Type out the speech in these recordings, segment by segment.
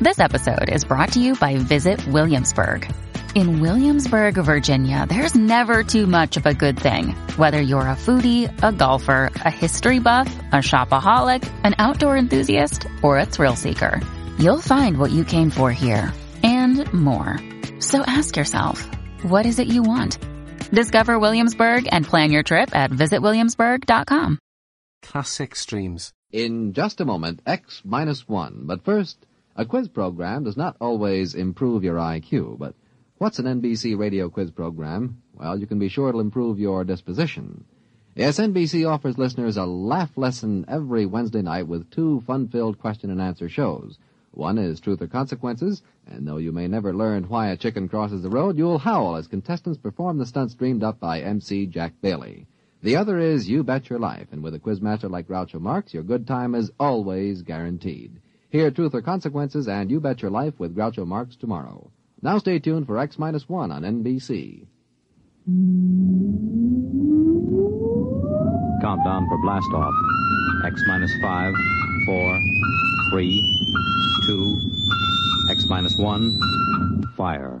This episode is brought to you by Visit Williamsburg. In Williamsburg, Virginia, there's never too much of a good thing. Whether you're a foodie, a golfer, a history buff, a shopaholic, an outdoor enthusiast, or a thrill seeker, you'll find what you came for here and more. So ask yourself, what is it you want? Discover Williamsburg and plan your trip at visitwilliamsburg.com. Classic streams. In just a moment, X minus one. But first, a quiz program does not always improve your IQ, but what's an NBC radio quiz program? Well, you can be sure it'll improve your disposition. Yes, NBC offers listeners a laugh lesson every Wednesday night with two fun-filled question and answer shows. One is Truth or Consequences, and though you may never learn why a chicken crosses the road, you'll howl as contestants perform the stunts dreamed up by MC Jack Bailey. The other is You Bet Your Life, and with a quizmaster like Groucho Marx, your good time is always guaranteed. Hear Truth or Consequences and You Bet Your Life with Groucho Marx tomorrow. Now stay tuned for X minus one on NBC. Countdown for blast off. X minus five, four, three, two, X minus one, fire.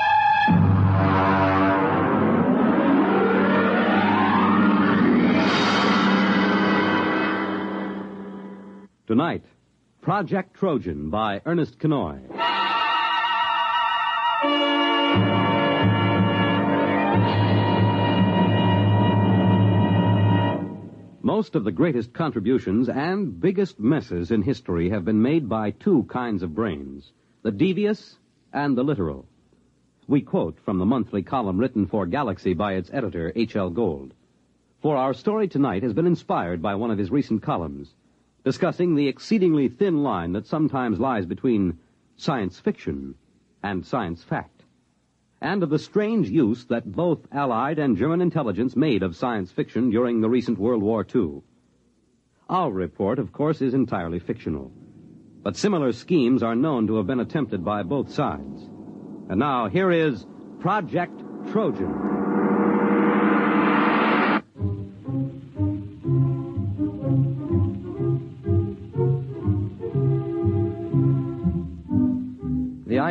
Tonight, Project Trojan by Ernest Kinoy. Most of the greatest contributions and biggest messes in history have been made by two kinds of brains the devious and the literal. We quote from the monthly column written for Galaxy by its editor, H.L. Gold. For our story tonight has been inspired by one of his recent columns, discussing the exceedingly thin line that sometimes lies between science fiction and science fact, and of the strange use that both Allied and German intelligence made of science fiction during the recent World War II. Our report, of course, is entirely fictional, but similar schemes are known to have been attempted by both sides. And now, here is Project Trojan.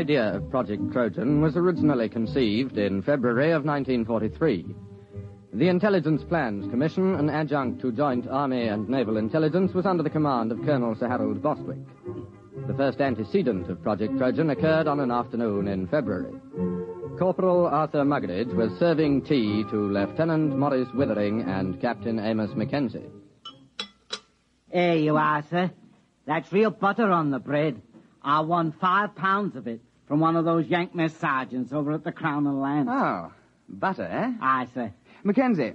Idea of Project Trojan was originally conceived in February of 1943. The Intelligence Plans Commission, an adjunct to Joint Army and Naval Intelligence, was under the command of Colonel Sir Harold Bostwick. The first antecedent of Project Trojan occurred on an afternoon in February. Corporal Arthur Muggeridge was serving tea to Lieutenant Morris Withering and Captain Amos Mackenzie. Here you are, sir. That's real butter on the bread. I won five pounds of it from one of those Yank mess sergeants over at the Crown and Land. Oh, butter, eh? Aye, sir. Mackenzie.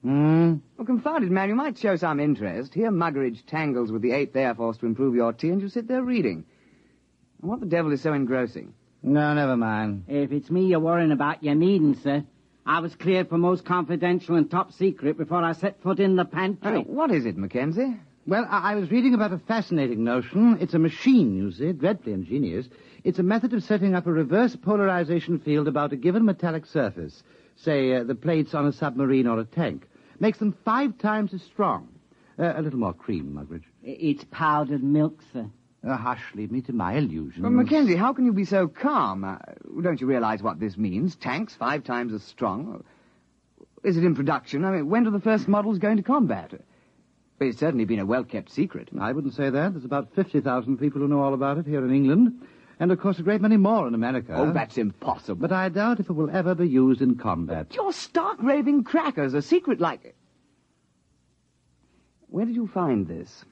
Hmm? Well, confounded man, you might show some interest. Here Muggeridge tangles with the 8th Air Force to improve your tea, and you sit there reading. What the devil is so engrossing? No, never mind. If it's me you're worrying about, you needn't, sir. I was cleared for most confidential and top secret before I set foot in the pantry. Uh, what is it, Mackenzie? Well, I, I was reading about a fascinating notion. It's a machine, you see, dreadfully ingenious. It's a method of setting up a reverse polarization field about a given metallic surface, say uh, the plates on a submarine or a tank. Makes them five times as strong. Uh, a little more cream, Muggeridge. It's powdered milk, sir. Uh, hush, leave me to my illusions. Well, Mackenzie, how can you be so calm? Uh, don't you realize what this means? Tanks five times as strong? Is it in production? I mean, when are the first models going to combat? It's certainly been a well-kept secret. I wouldn't say that. There's about 50,000 people who know all about it here in England. And, of course, a great many more in America. Oh, that's impossible. But I doubt if it will ever be used in combat. You're stark raving crackers. A secret like... It. Where did you find this?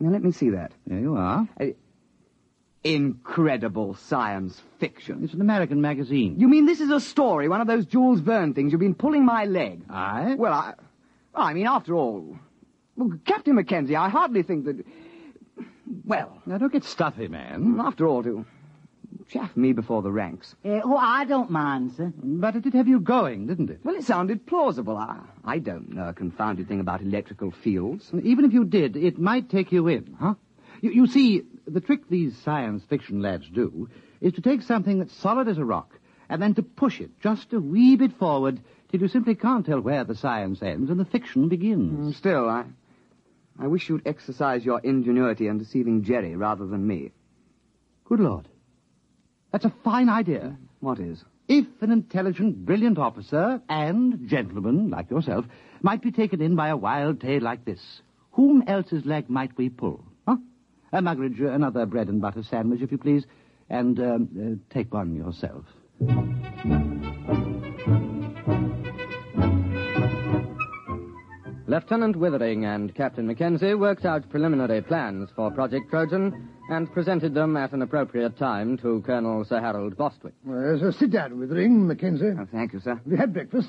Now, let me see that. There you are. Uh, incredible science fiction. It's an American magazine. You mean this is a story, one of those Jules Verne things? You've been pulling my leg. I? Well, I. I mean, after all. Well, Captain Mackenzie, I hardly think that. Well, Now, don't get stuffy, man. after all, to chaff me before the ranks. Uh, oh, I don't mind, sir. But it did have you going, didn't it? Well, it sounded plausible. I, I don't know a confounded thing about electrical fields. Even if you did, it might take you in, huh? You, you see, the trick these science fiction lads do is to take something that's solid as a rock and then to push it just a wee bit forward till you simply can't tell where the science ends and the fiction begins. Still, I. I wish you'd exercise your ingenuity in deceiving Jerry rather than me. Good Lord. That's a fine idea. What is? If an intelligent, brilliant officer and gentleman like yourself might be taken in by a wild tale like this, whom else's leg might we pull? Huh? A Muggeridge, another bread and butter sandwich, if you please, and um, uh, take one yourself. Lieutenant Withering and Captain Mackenzie worked out preliminary plans for Project Trojan and presented them at an appropriate time to Colonel Sir Harold Bostwick. Well, so sit down, Withering, Mackenzie. Oh, thank you, sir. Have you had breakfast?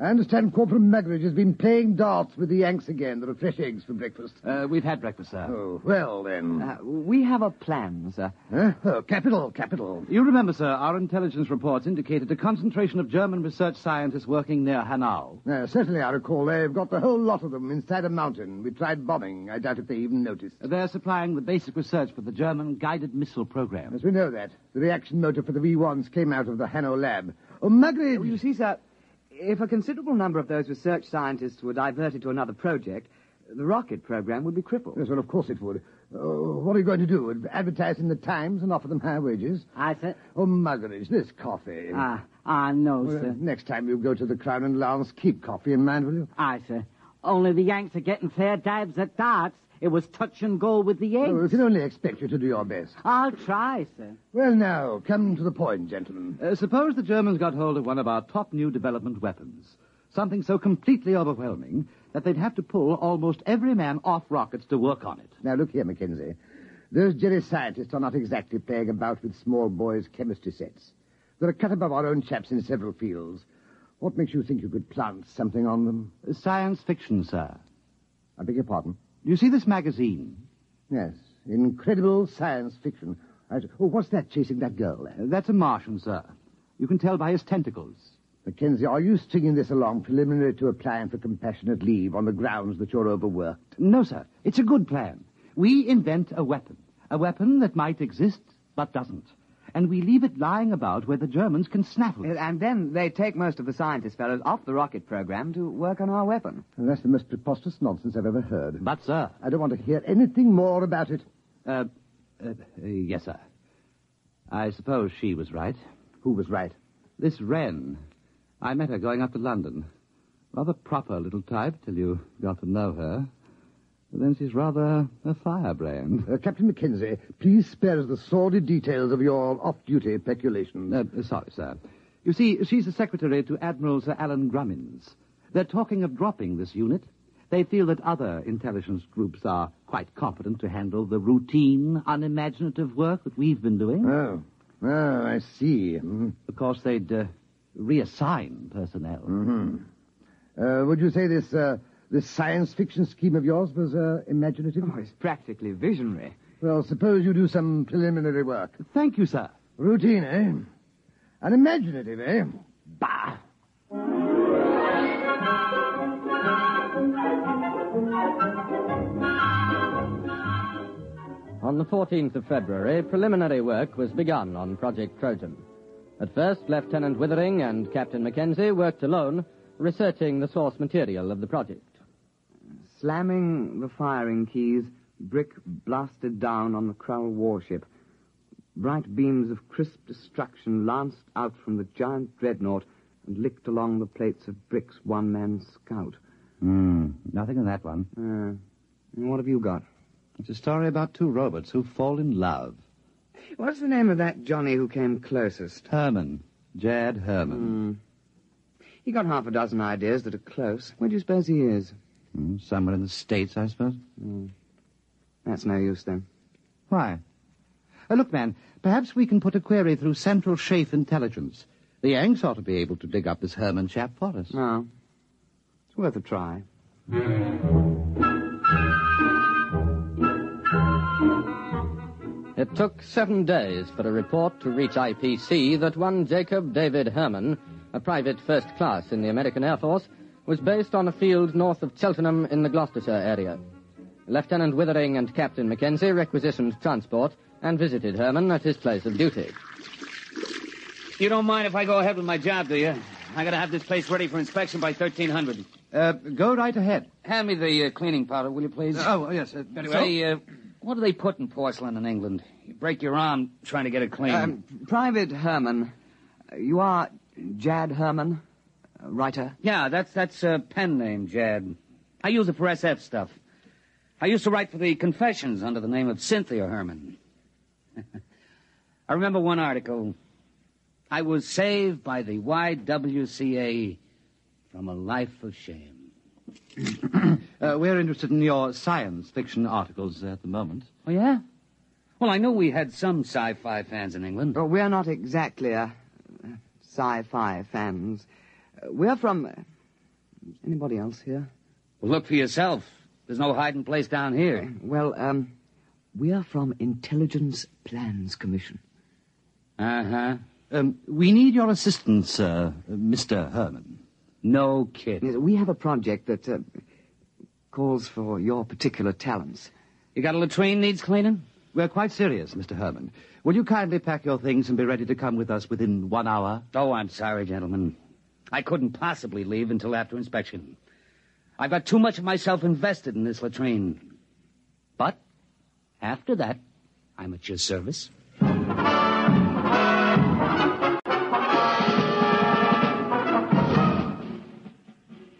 I understand Corporal Muggeridge has been playing darts with the Yanks again. There are fresh eggs for breakfast. Uh, we've had breakfast, sir. Oh, well then. Uh, we have a plan, sir. Huh? Oh, capital, capital. You remember, sir, our intelligence reports indicated a concentration of German research scientists working near Hanau. Uh, certainly, I recall they've got the whole lot of them inside a mountain. We tried bombing. I doubt if they even noticed. They're supplying the basic research for the German guided missile program. Yes, we know that. The reaction motor for the V1s came out of the Hanau lab. Oh, Muggeridge! Well, you see, sir, if a considerable number of those research scientists were diverted to another project, the rocket program would be crippled. Yes, well, of course it would. Oh, what are you going to do? Advertise in the Times and offer them higher wages? I said, Oh, Muggeridge, this coffee. ah, I no, Well, sir. next time you go to the Crown and Lance, keep coffee in mind, will you? Aye, sir. Only the Yanks are getting fair dabs at darts. It was touch and go with the Yanks. Oh, we can only expect you to do your best. I'll try, sir. Well, now, come to the point, gentlemen. Uh, suppose the Germans got hold of one of our top new development weapons. Something so completely overwhelming that they'd have to pull almost every man off rockets to work on it. Now, look here, Mackenzie. Those Jerry scientists are not exactly playing about with small boys' chemistry sets. They're a cut above our own chaps in several fields. What makes you think you could plant something on them? Uh, Science fiction, sir. I beg your pardon? Do you see this magazine? Yes, incredible science fiction. I... Oh, what's that chasing that girl? Uh, That's a Martian, sir. You can tell by his tentacles. Mackenzie, are you stringing this along preliminary to applying for compassionate leave on the grounds that you're overworked? No, sir. It's a good plan. We invent a weapon. A weapon that might exist, but doesn't. And we leave it lying about where the Germans can snaffle it. And then they take most of the scientist fellows off the rocket program to work on our weapon. And that's the most preposterous nonsense I've ever heard. But, sir. I don't want to hear anything more about it. Uh, uh, uh, yes, sir. I suppose she was right. Who was right? This Wren. I met her going up to London. Rather proper little type till you got to know her. Then she's rather a firebrand. Uh, Captain Mackenzie, please spare us the sordid details of your off-duty peculations. Uh, sorry, sir. You see, she's the secretary to Admiral Sir Alan Grummins. They're talking of dropping this unit. They feel that other intelligence groups are quite competent to handle the routine, unimaginative work that we've been doing. Oh, oh, I see. Mm. Of course, they'd uh, reassign personnel. Mm-hmm. Uh, would you say this uh, this science fiction scheme of yours was uh, imaginative? Oh, it's practically visionary. Well, suppose you do some preliminary work. Thank you, sir. Routine, eh? Unimaginative, eh? Bah! On the 14th of February, preliminary work was begun on Project Trojan. At first, Lieutenant Withering and Captain Mackenzie worked alone, researching the source material of the project. Slamming the firing keys, brick blasted down on the Krull warship. Bright beams of crisp destruction lanced out from the giant dreadnought and licked along the plates of Brick's one-man scout. Hmm, nothing in that one. Uh, and what have you got? It's a story about two robots who fall in love. What's the name of that Johnny who came closest? Herman. Jad Herman. Mm. He got half a dozen ideas that are close. Where do you suppose he is? Hmm, somewhere in the States, I suppose. That's no use, then. Why? Uh, look, man, perhaps we can put a query through Central Chafe Intelligence. The Yanks ought to be able to dig up this Herman chap for us. No. It's worth a try. It took seven days for a report to reach IPC that one Jacob David Herman, a private first class in the American Air Force, was based on a field north of Cheltenham in the Gloucestershire area. Lieutenant Withering and Captain Mackenzie requisitioned transport and visited Herman at his place of duty. You don't mind if I go ahead with my job, do you? I gotta have this place ready for inspection by 1300. Uh, go right ahead. Hand me the uh, cleaning powder, will you, please? Oh, yes. Uh, Say, uh, what do they put in porcelain in England? You break your arm trying to get it clean. Um, Private Herman, uh, you are Jad Herman, uh, writer? yeah, that's that's a pen name, Jad. I use it for SF stuff. I used to write for the Confessions under the name of Cynthia Herman. I remember one article. I was saved by the YWCA from a life of shame. Uh, we're interested in your science fiction articles at the moment. Oh, yeah? Well, I know we had some sci-fi fans in England. But we're not exactly uh, sci-fi fans. Uh, we're from... Uh, anybody else here? Well, look for yourself. There's no hiding place down here. Well, um, we're from Intelligence Plans Commission. Uh-huh. Um, we need your assistance, sir, uh, Mr. Herman. No kidding. Yes, we have a project that uh, calls for your particular talents. You got a latrine needs cleaning? We're quite serious, Mr. Herman. Will you kindly pack your things and be ready to come with us within one hour? Oh, I'm sorry, gentlemen. I couldn't possibly leave until after inspection. I've got too much of myself invested in this latrine. But after that, I'm at your service.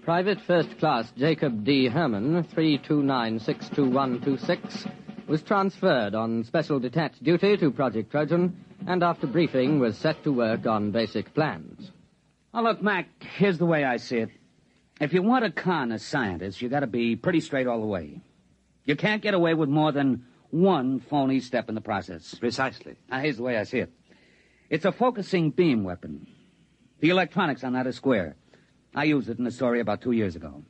Private First Class Jacob D. Herman, 329-62126, was transferred on special detached duty to Project Trojan, and after briefing was set to work on basic plans. Now, look, Mac, here's the way I see it. If you want to con a scientist, you got to be pretty straight all the way. You can't get away with more than one phony step in the process. Precisely. Now, here's the way I see it. It's a focusing beam weapon. The electronics on that are square. I used it in a story about two years ago.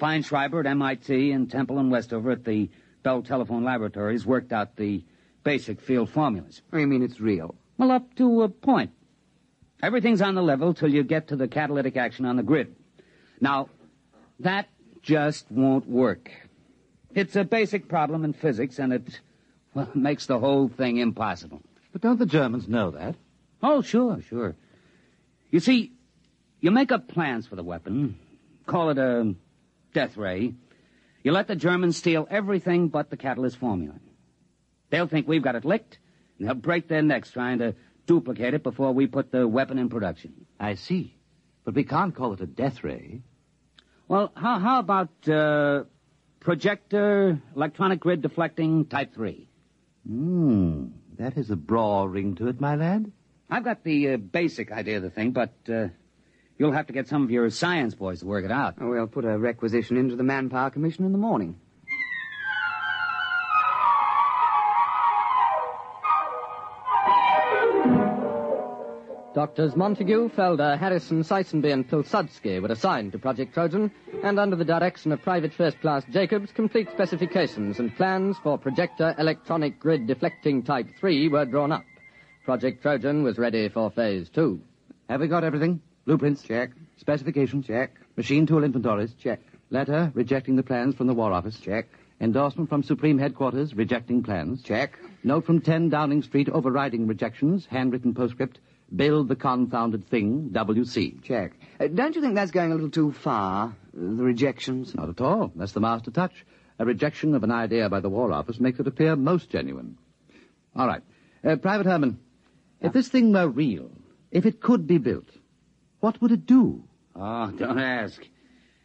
Feinschreiber at MIT and Temple and Westover at the Bell Telephone Laboratories worked out the basic field formulas. You mean it's real? Well, up to a point. Everything's on the level till you get to the catalytic action on the grid. Now, that just won't work. It's a basic problem in physics, and it, well, makes the whole thing impossible. But don't the Germans know that? Oh, sure, sure. You see, you make up plans for the weapon, call it a death ray. You let the Germans steal everything but the catalyst formula. They'll think we've got it licked, and they'll break their necks trying to duplicate it before we put the weapon in production. I see. But we can't call it a death ray. Well, how, how about uh, projector, electronic grid deflecting type 3? Hmm. That has a braw ring to it, my lad. I've got the uh, basic idea of the thing, but uh, you'll have to get some of your science boys to work it out. Oh, we'll put a requisition into the Manpower Commission in the morning. Doctors Montague, Felder, Harrison, Seisenby, and Pilsudski were assigned to Project Trojan, and under the direction of Private First Class Jacobs, complete specifications and plans for projector electronic grid deflecting Type 3 were drawn up. Project Trojan was ready for Phase 2. Have we got everything? Blueprints? Check. Specifications? Check. Machine tool inventories? Check. Letter rejecting the plans from the War Office? Check. Endorsement from Supreme Headquarters rejecting plans? Check. Note from 10 Downing Street overriding rejections, handwritten postscript, build the confounded thing, WC. Check. Uh, don't you think that's going a little too far? uh, The rejections? Not at all. That's the master touch. A rejection of an idea by the War Office makes it appear most genuine. All right. Uh, Private Herman, if this thing were real, if it could be built, what would it do? Oh, don't ask.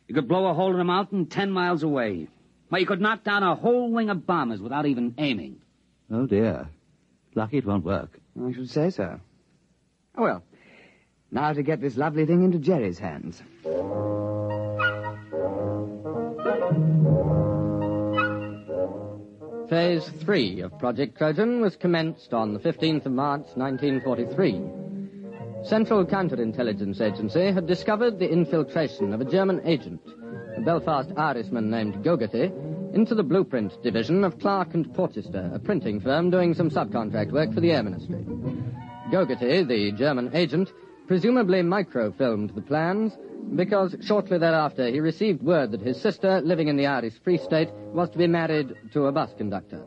You could blow a hole in a mountain ten miles away. Well, you could knock down a whole wing of bombers without even aiming. Oh, dear. Lucky it won't work. I should say so. Oh, well. Now to get this lovely thing into Jerry's hands. Phase three of Project Trojan was commenced on the 15th of March 1943. Central Counterintelligence Agency had discovered the infiltration of a German agent, a Belfast Irishman named Gogarty, into the Blueprint Division of Clark and Porchester, a printing firm doing some subcontract work for the Air Ministry. Gogarty, the German agent, presumably microfilmed the plans because shortly thereafter he received word that his sister, living in the Irish Free State, was to be married to a bus conductor.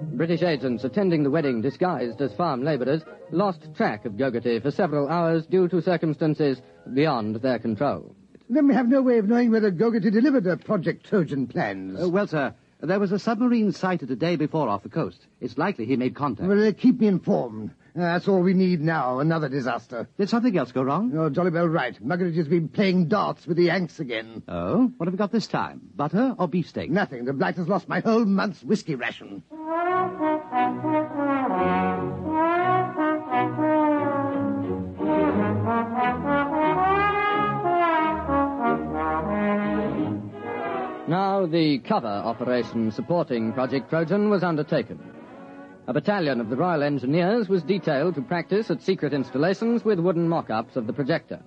British agents attending the wedding disguised as farm labourers lost track of Gogarty for several hours due to circumstances beyond their control. Then we have no way of knowing whether Gogarty delivered her Project Trojan plans. Uh, well, sir, there was a submarine sighted a day before off the coast. It's likely he made contact. Well, uh, keep me informed. That's all we need now. Another disaster. Did something else go wrong? You're jolly well right. Muggeridge has been playing darts with the Yanks again. Oh? What have we got this time? Butter or beefsteak? Nothing. The blight has lost my whole month's whiskey ration. Now the cover operation supporting Project Trojan was undertaken. A battalion of the Royal Engineers was detailed to practice at secret installations with wooden mock-ups of the projector.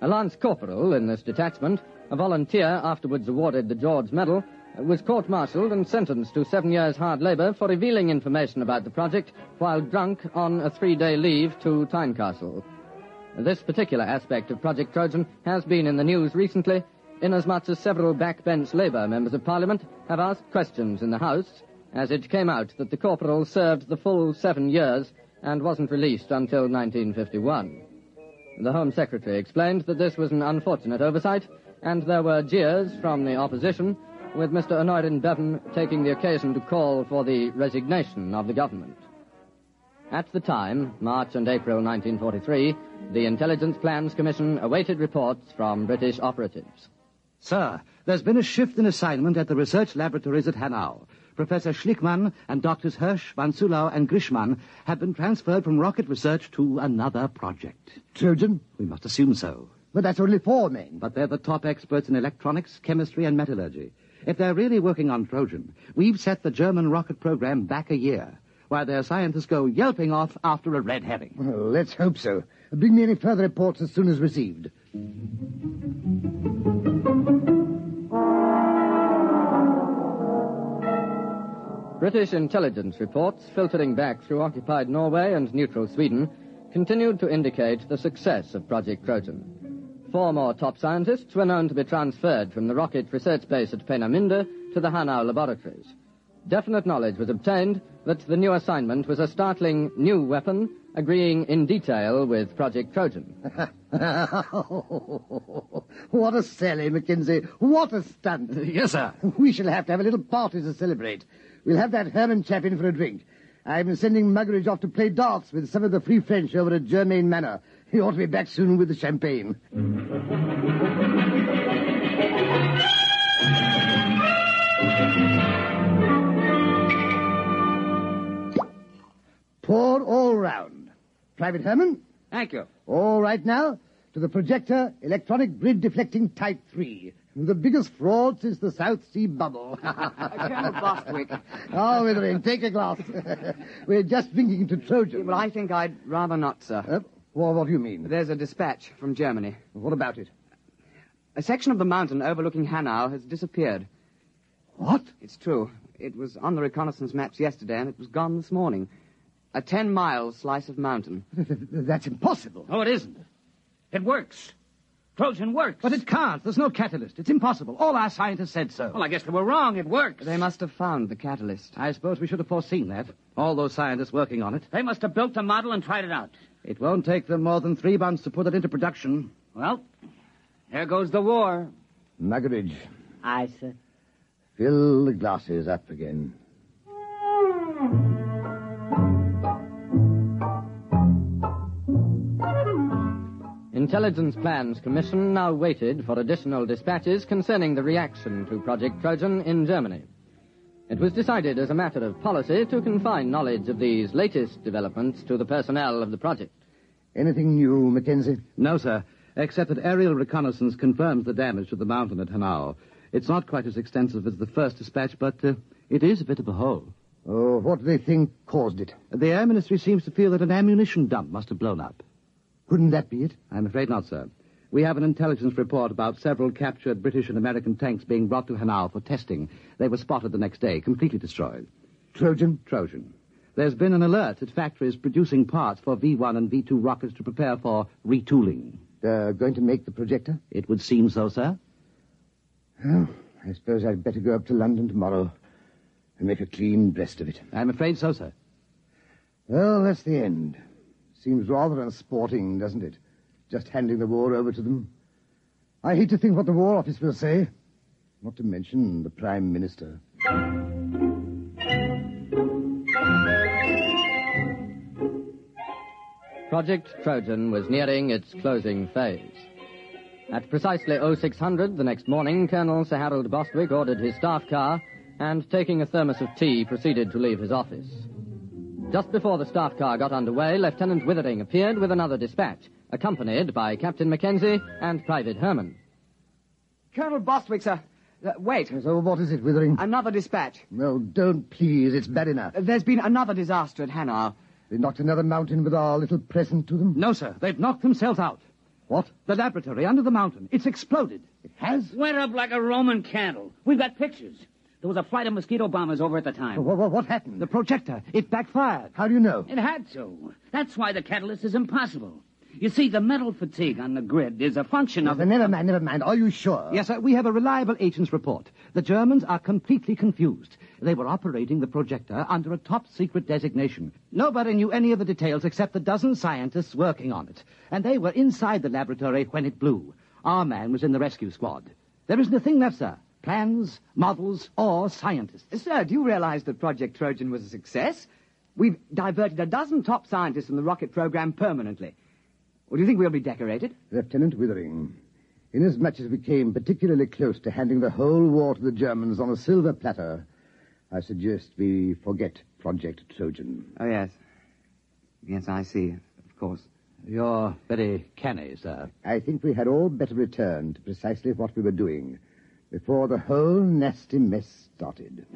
A lance corporal in this detachment, a volunteer afterwards awarded the George Medal, was court-martialed and sentenced to seven years hard labor for revealing information about the project while drunk on a three-day leave to Tynecastle. This particular aspect of Project Trojan has been in the news recently, inasmuch as several backbench Labour members of Parliament have asked questions in the House, as it came out that the corporal served the full seven years and wasn't released until 1951. The Home Secretary explained that this was an unfortunate oversight, and there were jeers from the opposition, with Mr. Aneurin Bevan taking the occasion to call for the resignation of the government. At the time, March and April 1943, the Intelligence Plans Commission awaited reports from British operatives. Sir, there's been a shift in assignment at the research laboratories at Hanau. Professor Schlickmann and Doctors Hirsch, Van Sulau, and Grishman have been transferred from rocket research to another project. Trojan? We must assume so. But that's only four men. But they're the top experts in electronics, chemistry, and metallurgy. If they're really working on Trojan, we've set the German rocket program back a year, while their scientists go yelping off after a red herring. Well, let's hope so. Bring me any further reports as soon as received. British intelligence reports filtering back through occupied Norway and neutral Sweden continued to indicate the success of Project Trojan. Four more top scientists were known to be transferred from the rocket research base at Peenemünde to the Hanau laboratories. Definite knowledge was obtained that the new assignment was a startling new weapon, agreeing in detail with Project Trojan. what a sally, Mackenzie. What a stunt. Yes, sir. We shall have to have a little party to celebrate. We'll have that Herman chap in for a drink. I've been sending Muggeridge off to play darts with some of the Free French over at Germain Manor. He ought to be back soon with the champagne. Pour all round. Private Herman? Thank you. All right now, to the projector, electronic grid deflecting type 3. The biggest fraud since the South Sea bubble. Colonel Bostwick. oh, Withering, take a glass. We're just drinking to Trojan. Well, I think I'd rather not, sir. Uh, well, what do you mean? There's a dispatch from Germany. What about it? A section of the mountain overlooking Hanau has disappeared. What? It's true. It was on the reconnaissance maps yesterday, and it was gone this morning. A ten-mile slice of mountain. That's impossible. No, it isn't. It works. Trojan works. But it can't. There's no catalyst. It's impossible. All our scientists said so. Well, I guess they were wrong. It works. They must have found the catalyst. I suppose we should have foreseen that. All those scientists working on it. They must have built the model and tried it out. It won't take them more than three months to put it into production. Well, there goes the war. Muggeridge, Aye, sir. fill the glasses up again. Intelligence Plans Commission now waited for additional dispatches concerning the reaction to Project Trojan in Germany. It was decided as a matter of policy to confine knowledge of these latest developments to the personnel of the project. Anything new, Mackenzie? No, sir, except that aerial reconnaissance confirms the damage to the mountain at Hanau. It's not quite as extensive as the first dispatch, but uh, it is a bit of a hole. Oh, what do they think caused it? The Air Ministry seems to feel that an ammunition dump must have blown up. Couldn't that be it? I'm afraid not, sir. We have an intelligence report about several captured British and American tanks being brought to Hanau for testing. They were spotted the next day, completely destroyed. Trojan? Trojan. There's been an alert at factories producing parts for V-1 and V-2 rockets to prepare for retooling. They're going to make the projector? It would seem so, sir. Well, I suppose I'd better go up to London tomorrow and make a clean breast of it. I'm afraid so, sir. Well, that's the end. Seems rather unsporting, doesn't it? Just handing the war over to them. I hate to think what the War Office will say. Not to mention the Prime Minister. Project Trojan was nearing its closing phase. At precisely 0600 the next morning, Colonel Sir Harold Bostwick ordered his staff car and, taking a thermos of tea, proceeded to leave his office. Just before the staff car got underway, Lieutenant Withering appeared with another dispatch, accompanied by Captain Mackenzie and Private Herman. Colonel Bostwick, sir. Uh, wait. So what is it, Withering? Another dispatch. No, don't please. It's bad enough. There's been another disaster at Hanau. They knocked another mountain with our little present to them? No, sir. They've knocked themselves out. What? The laboratory under the mountain. It's exploded. It has? Went up like a Roman candle. We've got pictures. There was a flight of mosquito bombers over at the time. What, what, what happened? The projector. It backfired. How do you know? It had to. That's why the catalyst is impossible. You see, the metal fatigue on the grid is a function of... Never mind, never mind. Are you sure? Yes, sir. We have a reliable agent's report. The Germans are completely confused. They were operating the projector under a top-secret designation. Nobody knew any of the details except the dozen scientists working on it. And they were inside the laboratory when it blew. Our man was in the rescue squad. There isn't a thing left, sir. Plans, models, or scientists. Sir, do you realize that Project Trojan was a success? We've diverted a dozen top scientists from the rocket program permanently. Well, do you think we'll be decorated? Lieutenant Withering, inasmuch as we came particularly close to handing the whole war to the Germans on a silver platter, I suggest we forget Project Trojan. Oh, yes. Yes, I see. Of course. You're very canny, sir. I think we had all better return to precisely what we were doing before the whole nasty mess started.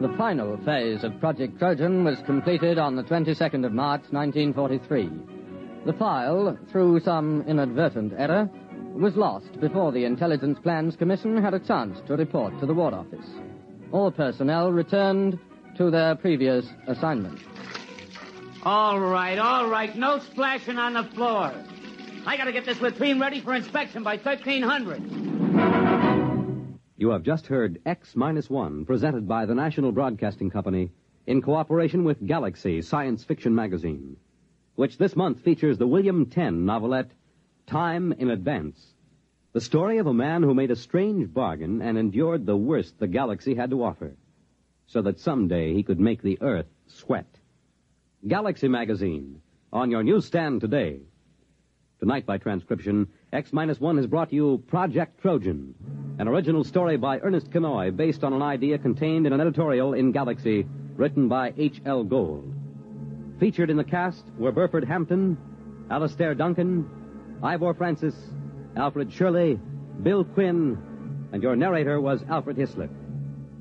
The final phase of Project Trojan was completed on the 22nd of March, 1943. The file, through some inadvertent error, was lost before the Intelligence Plans Commission had a chance to report to the War Office. All personnel returned to their previous assignment. All right, all right. No splashing on the floor. I gotta get this latrine ready for inspection by 1300. You have just heard X Minus One, presented by the National Broadcasting Company in cooperation with Galaxy Science Fiction Magazine, which this month features the William Tenn novelette Time in Advance. The story of a man who made a strange bargain and endured the worst the galaxy had to offer, so that someday he could make the Earth sweat. Galaxy Magazine, on your newsstand today. Tonight, by transcription, X Minus One has brought you Project Trojan, an original story by Ernest Kinoy based on an idea contained in an editorial in Galaxy written by H.L. Gold. Featured in the cast were Burford Hampton, Alastair Duncan, Ivor Francis, Alfred Shirley, Bill Quinn, and your narrator was Alfred Hislop.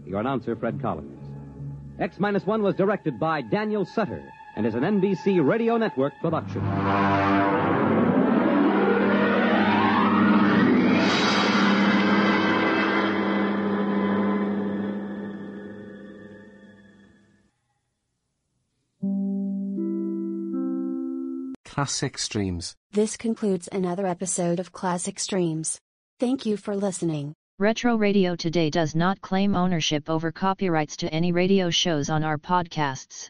Your announcer, Fred Collins. X Minus One was directed by Daniel Sutter and is an NBC Radio Network production. Classic Streams. This concludes another episode of Classic Streams. Thank you for listening. Retro Radio Today does not claim ownership over copyrights to any radio shows on our podcasts.